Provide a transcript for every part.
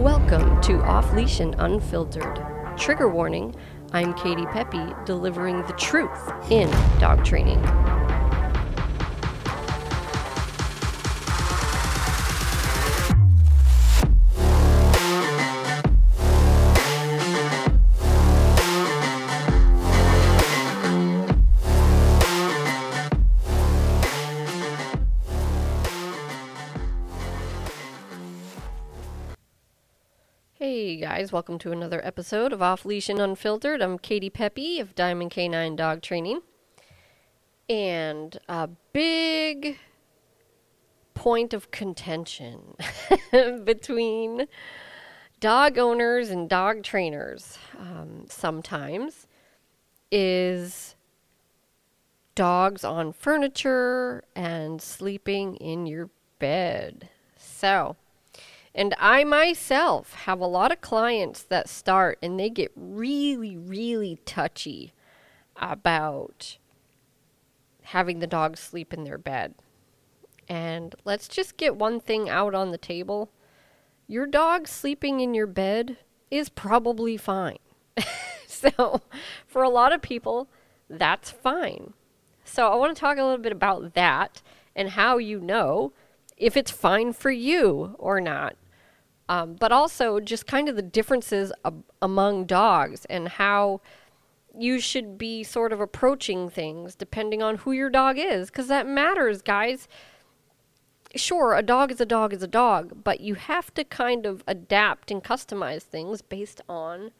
Welcome to Off Leash and Unfiltered. Trigger warning I'm Katie Pepe, delivering the truth in dog training. Guys, welcome to another episode of Off Leash and Unfiltered. I'm Katie Pepe of Diamond K9 Dog Training. And a big point of contention between dog owners and dog trainers um, sometimes is dogs on furniture and sleeping in your bed. So, and I myself have a lot of clients that start and they get really, really touchy about having the dog sleep in their bed. And let's just get one thing out on the table. Your dog sleeping in your bed is probably fine. so, for a lot of people, that's fine. So, I want to talk a little bit about that and how you know if it's fine for you or not. Um, but also just kind of the differences ab- among dogs and how you should be sort of approaching things depending on who your dog is, because that matters, guys. Sure, a dog is a dog is a dog, but you have to kind of adapt and customize things based on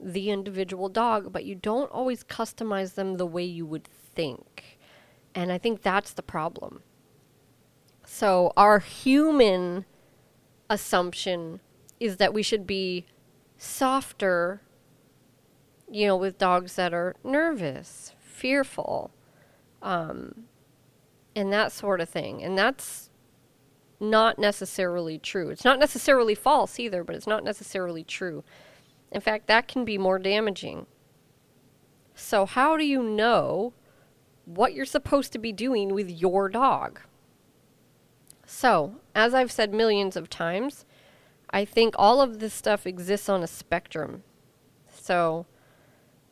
the individual dog, but you don't always customize them the way you would think. And I think that's the problem. So, our human assumption is that we should be softer, you know, with dogs that are nervous, fearful, um, and that sort of thing. And that's not necessarily true. It's not necessarily false either, but it's not necessarily true. In fact, that can be more damaging. So, how do you know what you're supposed to be doing with your dog? So, as I've said millions of times, I think all of this stuff exists on a spectrum. So,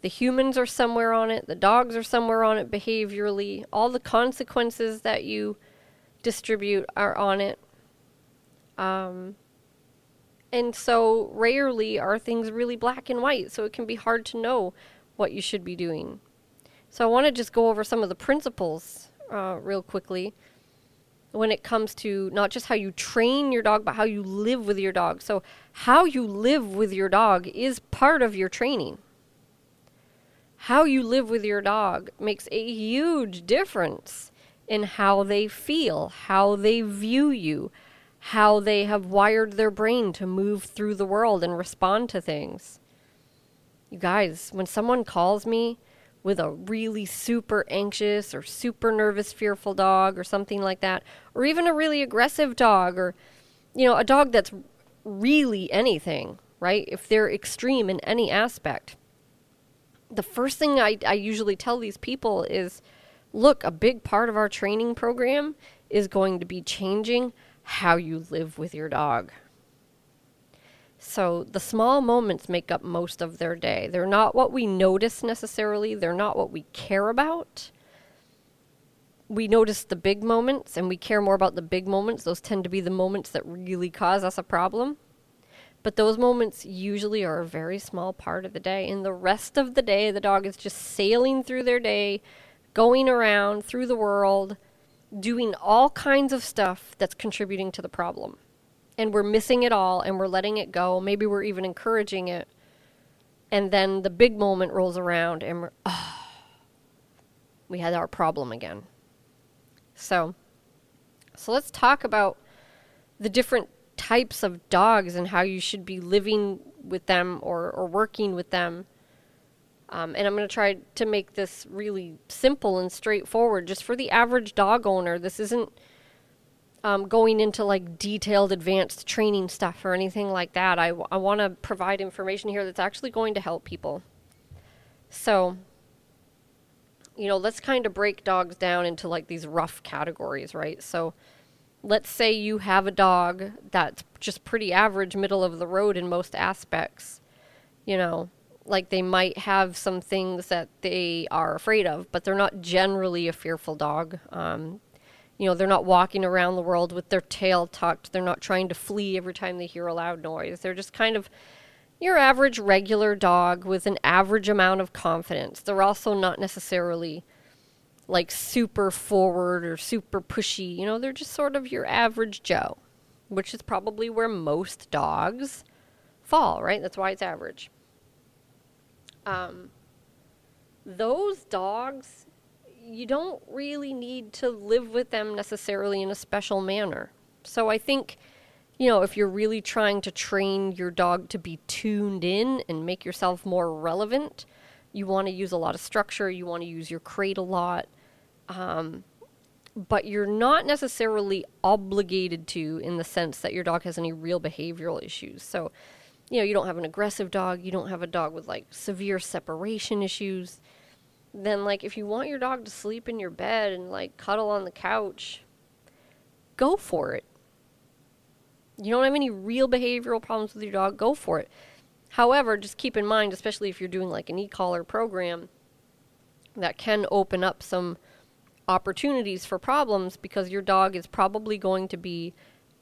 the humans are somewhere on it, the dogs are somewhere on it behaviorally, all the consequences that you distribute are on it. Um, and so, rarely are things really black and white, so it can be hard to know what you should be doing. So, I want to just go over some of the principles uh, real quickly when it comes to not just how you train your dog, but how you live with your dog. So, how you live with your dog is part of your training. How you live with your dog makes a huge difference in how they feel, how they view you, how they have wired their brain to move through the world and respond to things. You guys, when someone calls me, with a really super anxious or super nervous, fearful dog or something like that, or even a really aggressive dog or, you know, a dog that's really anything, right? If they're extreme in any aspect. The first thing I, I usually tell these people is look, a big part of our training program is going to be changing how you live with your dog. So the small moments make up most of their day. They're not what we notice necessarily, they're not what we care about. We notice the big moments and we care more about the big moments. Those tend to be the moments that really cause us a problem. But those moments usually are a very small part of the day. And the rest of the day, the dog is just sailing through their day, going around through the world, doing all kinds of stuff that's contributing to the problem and we're missing it all and we're letting it go. Maybe we're even encouraging it. And then the big moment rolls around and we're, oh, we had our problem again. So, so let's talk about the different types of dogs and how you should be living with them or, or working with them. Um, and I'm going to try to make this really simple and straightforward. Just for the average dog owner, this isn't um, going into like detailed advanced training stuff or anything like that. I, w- I want to provide information here that's actually going to help people. So, you know, let's kind of break dogs down into like these rough categories, right? So, let's say you have a dog that's just pretty average, middle of the road in most aspects. You know, like they might have some things that they are afraid of, but they're not generally a fearful dog. Um, you know, they're not walking around the world with their tail tucked. They're not trying to flee every time they hear a loud noise. They're just kind of your average regular dog with an average amount of confidence. They're also not necessarily like super forward or super pushy. You know, they're just sort of your average Joe, which is probably where most dogs fall, right? That's why it's average. Um, those dogs you don't really need to live with them necessarily in a special manner. So I think, you know, if you're really trying to train your dog to be tuned in and make yourself more relevant, you want to use a lot of structure, you want to use your crate a lot. Um, but you're not necessarily obligated to in the sense that your dog has any real behavioral issues. So, you know, you don't have an aggressive dog, you don't have a dog with like severe separation issues then like if you want your dog to sleep in your bed and like cuddle on the couch, go for it. You don't have any real behavioral problems with your dog, go for it. However, just keep in mind, especially if you're doing like an e-collar program, that can open up some opportunities for problems because your dog is probably going to be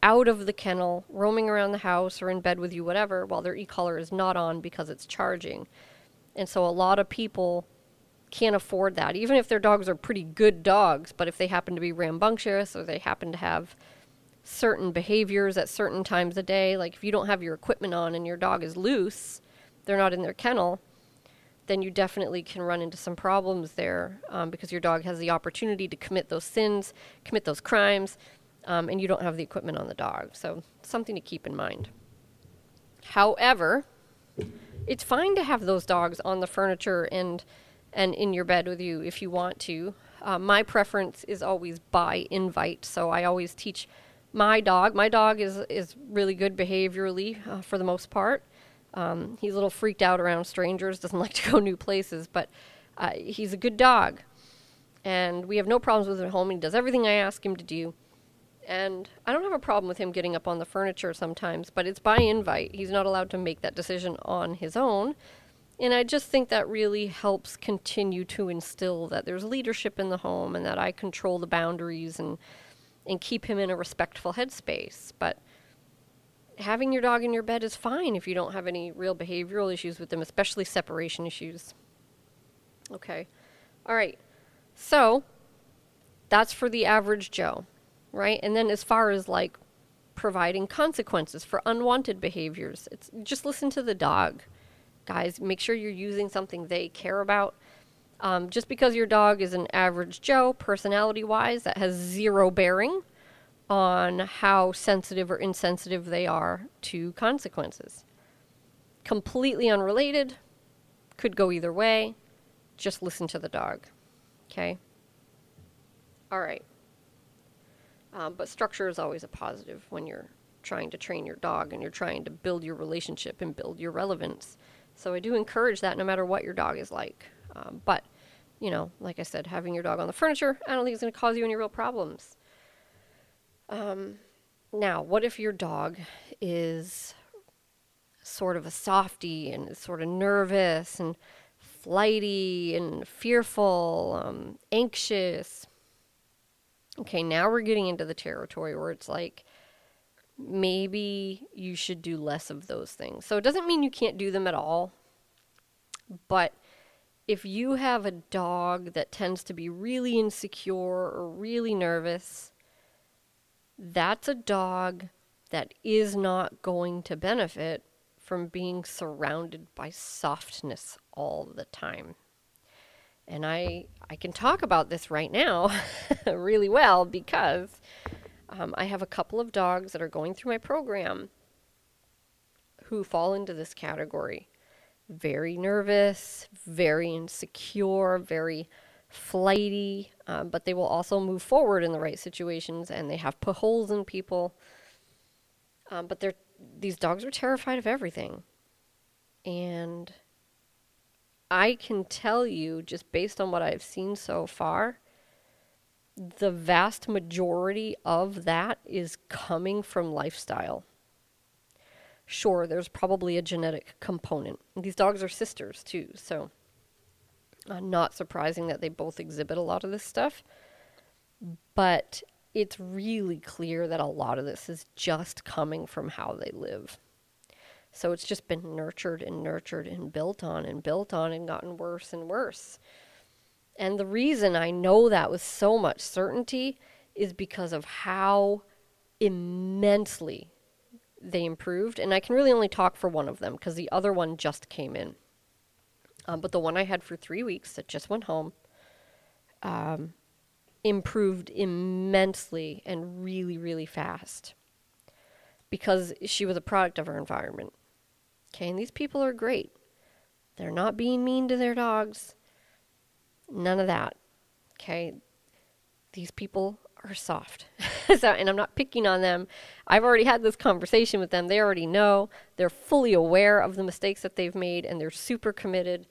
out of the kennel, roaming around the house or in bed with you, whatever, while their e-collar is not on because it's charging. And so a lot of people can't afford that, even if their dogs are pretty good dogs. But if they happen to be rambunctious or they happen to have certain behaviors at certain times a day, like if you don't have your equipment on and your dog is loose, they're not in their kennel, then you definitely can run into some problems there um, because your dog has the opportunity to commit those sins, commit those crimes, um, and you don't have the equipment on the dog. So, something to keep in mind. However, it's fine to have those dogs on the furniture and and in your bed with you if you want to. Uh, my preference is always by invite, so I always teach my dog. My dog is is really good behaviorally uh, for the most part. Um, he's a little freaked out around strangers, doesn't like to go new places, but uh, he's a good dog, and we have no problems with him at home. He does everything I ask him to do, and I don't have a problem with him getting up on the furniture sometimes, but it's by invite. He's not allowed to make that decision on his own. And I just think that really helps continue to instill that there's leadership in the home and that I control the boundaries and and keep him in a respectful headspace. But having your dog in your bed is fine if you don't have any real behavioral issues with them, especially separation issues. Okay. All right. So, that's for the average Joe, right? And then as far as like providing consequences for unwanted behaviors, it's just listen to the dog guys, make sure you're using something they care about. Um, just because your dog is an average Joe, personality wise, that has zero bearing on how sensitive or insensitive they are to consequences. Completely unrelated, could go either way. Just listen to the dog. Okay? All right. Um, but structure is always a positive when you're trying to train your dog and you're trying to build your relationship and build your relevance. So I do encourage that no matter what your dog is like. Um, but, you know, like I said, having your dog on the furniture, I don't think it's going to cause you any real problems. Um, now, what if your dog is sort of a softy and is sort of nervous and flighty and fearful, um, anxious? Okay, now we're getting into the territory where it's like, maybe you should do less of those things. So it doesn't mean you can't do them at all. But if you have a dog that tends to be really insecure or really nervous, that's a dog that is not going to benefit from being surrounded by softness all the time. And I I can talk about this right now really well because um, I have a couple of dogs that are going through my program who fall into this category. Very nervous, very insecure, very flighty, um, but they will also move forward in the right situations and they have put holes in people. Um, but they're, these dogs are terrified of everything. And I can tell you, just based on what I've seen so far, the vast majority of that is coming from lifestyle. Sure, there's probably a genetic component. These dogs are sisters too, so uh, not surprising that they both exhibit a lot of this stuff. But it's really clear that a lot of this is just coming from how they live. So it's just been nurtured and nurtured and built on and built on and gotten worse and worse. And the reason I know that with so much certainty is because of how immensely they improved. And I can really only talk for one of them because the other one just came in. Um, but the one I had for three weeks that just went home um, improved immensely and really, really fast because she was a product of her environment. Okay, and these people are great. They're not being mean to their dogs. None of that. Okay, these people are soft. so, and I'm not picking on them. I've already had this conversation with them. They already know. They're fully aware of the mistakes that they've made and they're super committed.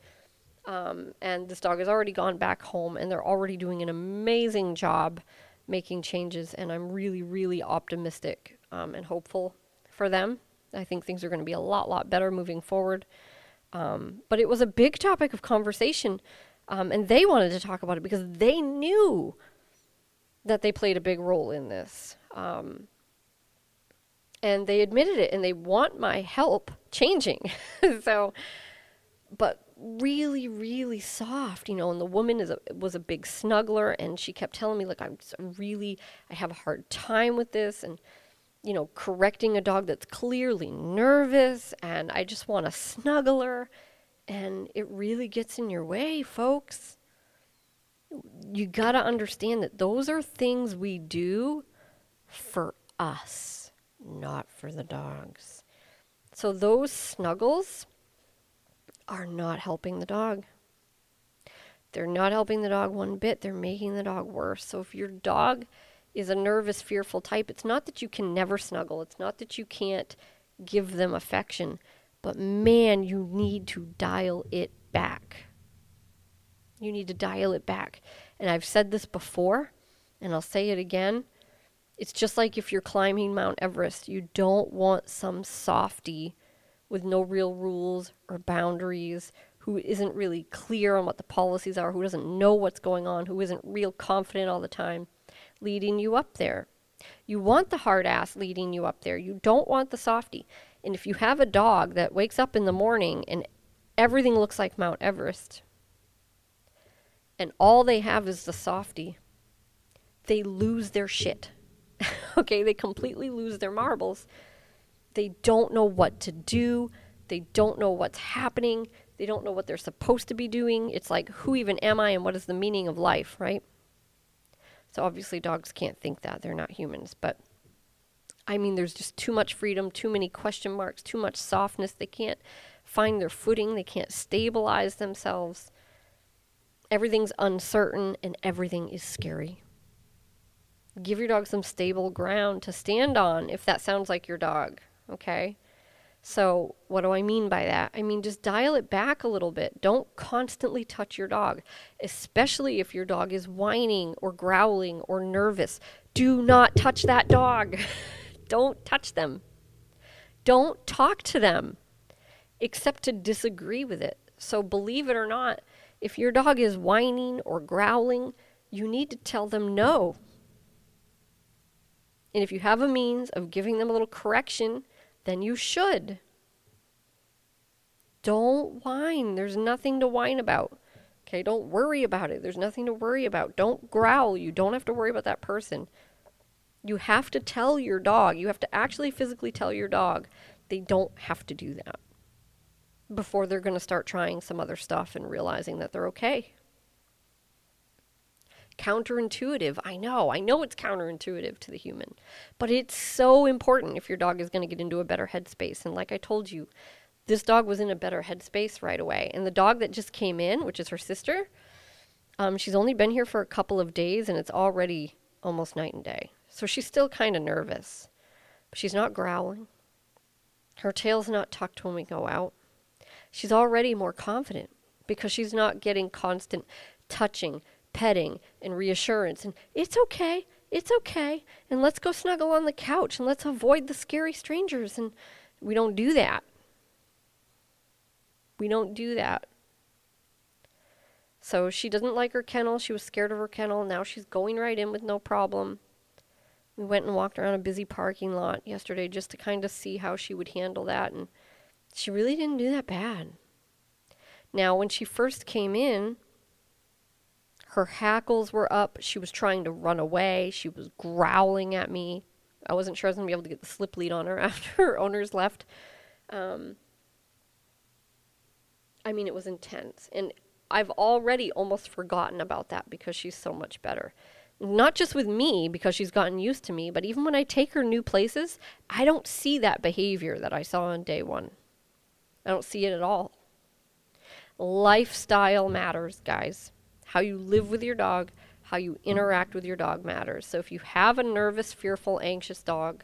Um, and this dog has already gone back home and they're already doing an amazing job making changes. And I'm really, really optimistic um, and hopeful for them. I think things are going to be a lot, lot better moving forward. Um, but it was a big topic of conversation. Um, and they wanted to talk about it because they knew that they played a big role in this. Um, and they admitted it and they want my help changing. so, but really, really soft, you know. And the woman is a, was a big snuggler, and she kept telling me, like, I'm really, I have a hard time with this, and you know, correcting a dog that's clearly nervous, and I just want to snuggle her, and it really gets in your way, folks. You gotta understand that those are things we do for us, not for the dogs. So those snuggles are not helping the dog. They're not helping the dog one bit. They're making the dog worse. So if your dog is a nervous, fearful type, it's not that you can never snuggle. It's not that you can't give them affection. But man, you need to dial it back. You need to dial it back. And I've said this before, and I'll say it again. It's just like if you're climbing Mount Everest, you don't want some softy with no real rules or boundaries, who isn't really clear on what the policies are, who doesn't know what's going on, who isn't real confident all the time, leading you up there. You want the hard ass leading you up there. You don't want the softy. And if you have a dog that wakes up in the morning and everything looks like Mount Everest, and all they have is the softy, they lose their shit. okay, they completely lose their marbles they don't know what to do. They don't know what's happening. They don't know what they're supposed to be doing. It's like, who even am I and what is the meaning of life, right? So obviously, dogs can't think that. They're not humans. But I mean, there's just too much freedom, too many question marks, too much softness. They can't find their footing, they can't stabilize themselves. Everything's uncertain and everything is scary. Give your dog some stable ground to stand on if that sounds like your dog. Okay. So, what do I mean by that? I mean, just dial it back a little bit. Don't constantly touch your dog, especially if your dog is whining or growling or nervous. Do not touch that dog. Don't touch them. Don't talk to them except to disagree with it. So, believe it or not, if your dog is whining or growling, you need to tell them no. And if you have a means of giving them a little correction, then you should. Don't whine. There's nothing to whine about. Okay, don't worry about it. There's nothing to worry about. Don't growl. You don't have to worry about that person. You have to tell your dog, you have to actually physically tell your dog they don't have to do that before they're going to start trying some other stuff and realizing that they're okay counterintuitive. I know, I know it's counterintuitive to the human, but it's so important if your dog is going to get into a better headspace. And like I told you, this dog was in a better headspace right away. And the dog that just came in, which is her sister, um, she's only been here for a couple of days and it's already almost night and day. So she's still kind of nervous, but she's not growling. Her tail's not tucked when we go out. She's already more confident because she's not getting constant touching, petting and reassurance and it's okay, it's okay, and let's go snuggle on the couch and let's avoid the scary strangers. And we don't do that. We don't do that. So she doesn't like her kennel. She was scared of her kennel. Now she's going right in with no problem. We went and walked around a busy parking lot yesterday just to kind of see how she would handle that. And she really didn't do that bad. Now, when she first came in, her hackles were up. She was trying to run away. She was growling at me. I wasn't sure I was going to be able to get the slip lead on her after her owners left. Um, I mean, it was intense. And I've already almost forgotten about that because she's so much better. Not just with me because she's gotten used to me, but even when I take her new places, I don't see that behavior that I saw on day one. I don't see it at all. Lifestyle matters, guys. How you live with your dog, how you interact with your dog matters. So if you have a nervous, fearful, anxious dog,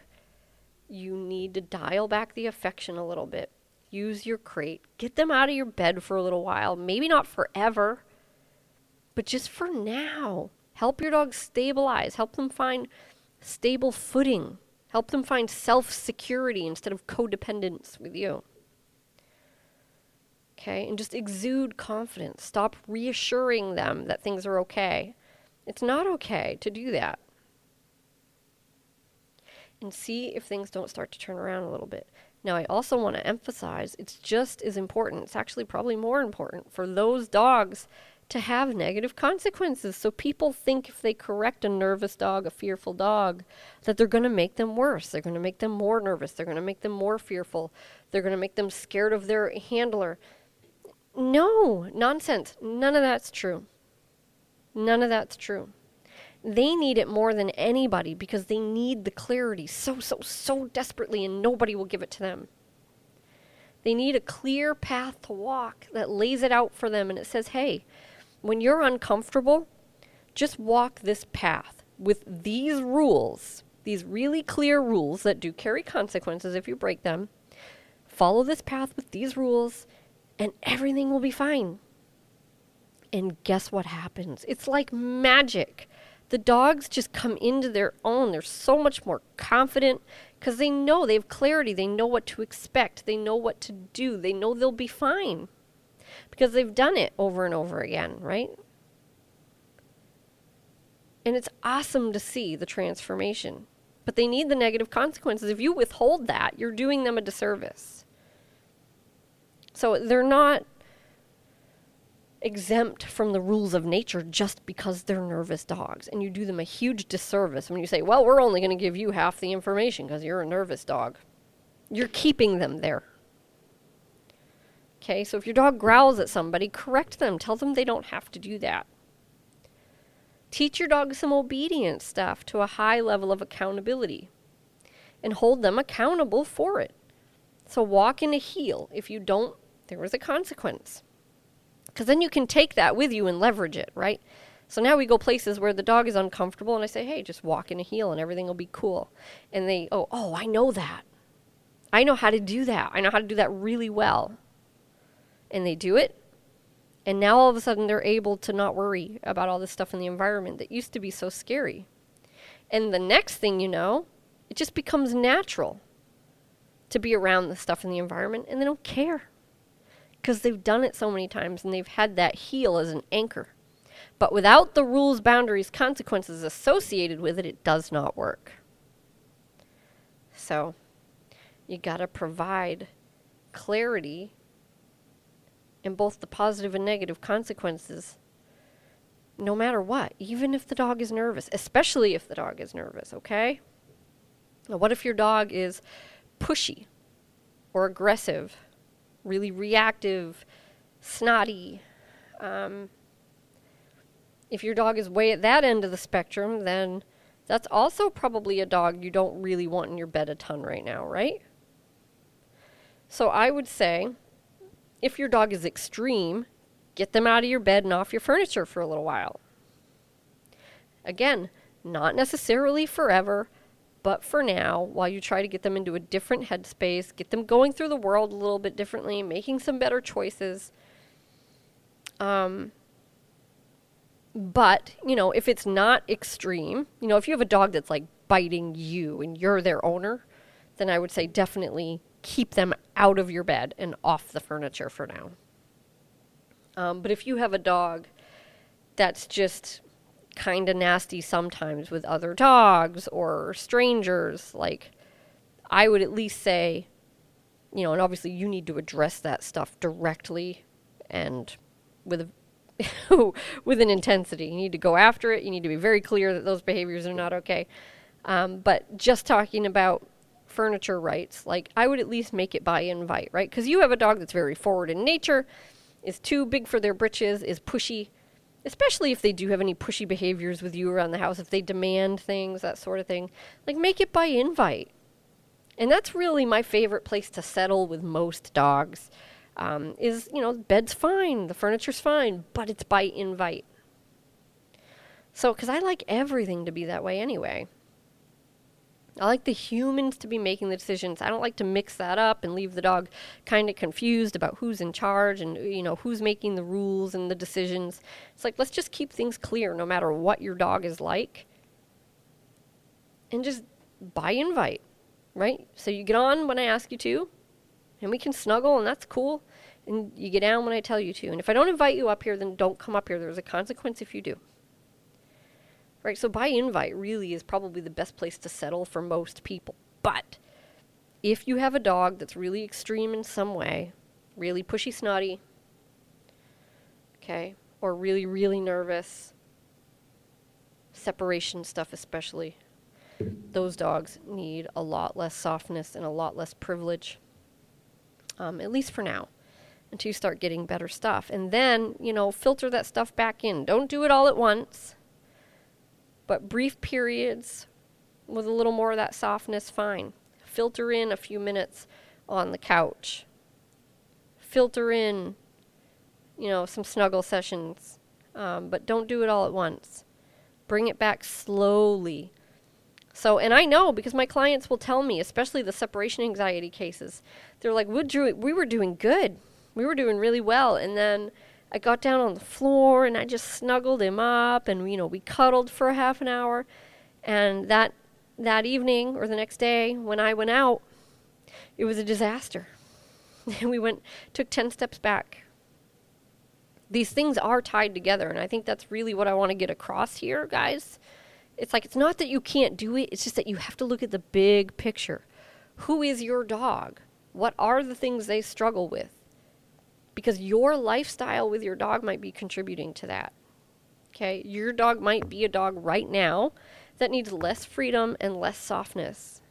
you need to dial back the affection a little bit. Use your crate. Get them out of your bed for a little while. Maybe not forever, but just for now. Help your dog stabilize. Help them find stable footing. Help them find self security instead of codependence with you. Okay? And just exude confidence. Stop reassuring them that things are okay. It's not okay to do that. And see if things don't start to turn around a little bit. Now, I also want to emphasize it's just as important, it's actually probably more important for those dogs to have negative consequences. So people think if they correct a nervous dog, a fearful dog, that they're going to make them worse. They're going to make them more nervous. They're going to make them more fearful. They're going to make them scared of their handler. No, nonsense. None of that's true. None of that's true. They need it more than anybody because they need the clarity so, so, so desperately, and nobody will give it to them. They need a clear path to walk that lays it out for them and it says, hey, when you're uncomfortable, just walk this path with these rules, these really clear rules that do carry consequences if you break them. Follow this path with these rules, and everything will be fine. And guess what happens? It's like magic the dogs just come into their own. They're so much more confident because they know they have clarity. They know what to expect. They know what to do. They know they'll be fine because they've done it over and over again, right? And it's awesome to see the transformation. But they need the negative consequences. If you withhold that, you're doing them a disservice. So they're not exempt from the rules of nature just because they're nervous dogs. And you do them a huge disservice when you say, well, we're only going to give you half the information because you're a nervous dog. You're keeping them there. Okay, so if your dog growls at somebody, correct them. Tell them they don't have to do that. Teach your dog some obedience stuff to a high level of accountability and hold them accountable for it. So walk in a heel. If you don't, there is a consequence. Because then you can take that with you and leverage it, right? So now we go places where the dog is uncomfortable, and I say, hey, just walk in a heel and everything will be cool. And they, oh, oh, I know that. I know how to do that. I know how to do that really well. And they do it. And now all of a sudden they're able to not worry about all this stuff in the environment that used to be so scary. And the next thing you know, it just becomes natural to be around the stuff in the environment and they don't care because they've done it so many times and they've had that heel as an anchor. But without the rules, boundaries, consequences associated with it, it does not work. So, you got to provide clarity in both the positive and negative consequences no matter what, even if the dog is nervous, especially if the dog is nervous, okay? Now, what if your dog is pushy or aggressive really reactive, snotty. Um, if your dog is way at that end of the spectrum, then that's also probably a dog you don't really want in your bed a ton right now, right? So I would say if your dog is extreme, get them out of your bed and off your furniture for a little while. Again, not necessarily forever, but for now, while you try to get them into a different headspace, get them going through the world a little bit differently, making some better choices, um, But, you know, if it's not extreme, you know, if you have a dog that's like biting you and you're their owner, then I would say definitely keep them out of your bed and off the furniture for now. Um, but if you have a dog that's just kind of nasty sometimes with other dogs or strangers, like I would at least say, you know, and obviously you need to address that stuff directly and with a with an intensity. You need to go after it. You need to be very clear that those behaviors are not okay. Um, but just talking about furniture rights, like I would at least make it by invite, right? Because you have a dog that's very forward in nature, is too big for their britches, is pushy, especially if they do have any pushy behaviors with you around the house, if they demand things, that sort of thing. Like make it by invite. And that's really my favorite place to settle with most dogs um, is, you know, bed's fine, the furniture's fine, but it's by invite. So, because I like everything to be that way anyway. I like the humans to be making the decisions. I don't like to mix that up and leave the dog kind of confused about who's in charge and you know who's making the rules and the decisions. It's like let's just keep things clear no matter what your dog is like. And just by invite, right? So you get on when I ask you to, and we can snuggle, and that's cool. And you get down when I tell you to. And if I don't invite you up here, then don't come up here. There's a consequence if you do. Right? So by invite really is probably the best place to settle for most people. But if you have a dog that's really extreme in some way, really pushy snotty, okay, or really, really nervous, separation stuff especially, those dogs need a lot less softness and a lot less privilege um, at least for now, until you start getting better stuff. And then, you know, filter that stuff back in. Don't do it all at once, but brief periods with a little more of that softness, fine. Filter in a few minutes on the couch. Filter in, you know, some snuggle sessions, um, but don't do it all at once. Bring it back slowly so, and I know because my clients will tell me, especially the separation anxiety cases, they're like, we, we were doing good. We were doing really well. And then I got down on the floor and I just snuggled him up and, you know, we cuddled for a half an hour. And that, that evening or the next day when I went out, it was a disaster. we went, took 10 steps back. These things are tied together. And I think that's really what I want to get across here, guys it's like it's not that you can't do it, it's just that you have to look at the big picture. Who is your dog? What are the things they struggle with? Because your lifestyle with your dog might be contributing to that. Okay? Your dog might be a dog right now that needs less freedom and less softness.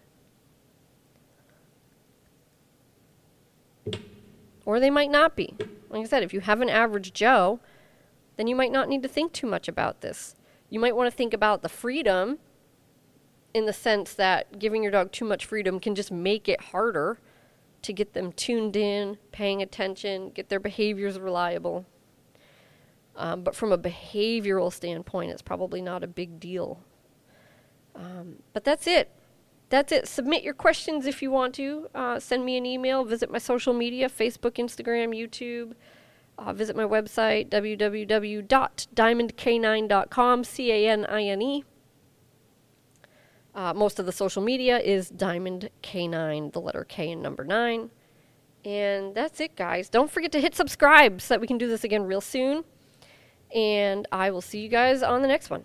Or they might not be. Like I said, if you have an average Joe, then you might not need to think too much about this. You might want to think about the freedom in the sense that giving your dog too much freedom can just make it harder to get them tuned in, paying attention, get their behaviors reliable. Um, but from a behavioral standpoint, it's probably not a big deal. Um, but that's it. That's it. Submit your questions if you want to. Uh, send me an email. Visit my social media Facebook, Instagram, YouTube. Uh, visit my website, www.diamondcanine.com, C A N I N E. Uh, most of the social media is Diamond K9, the letter K and number 9. And that's it, guys. Don't forget to hit subscribe so that we can do this again real soon. And I will see you guys on the next one.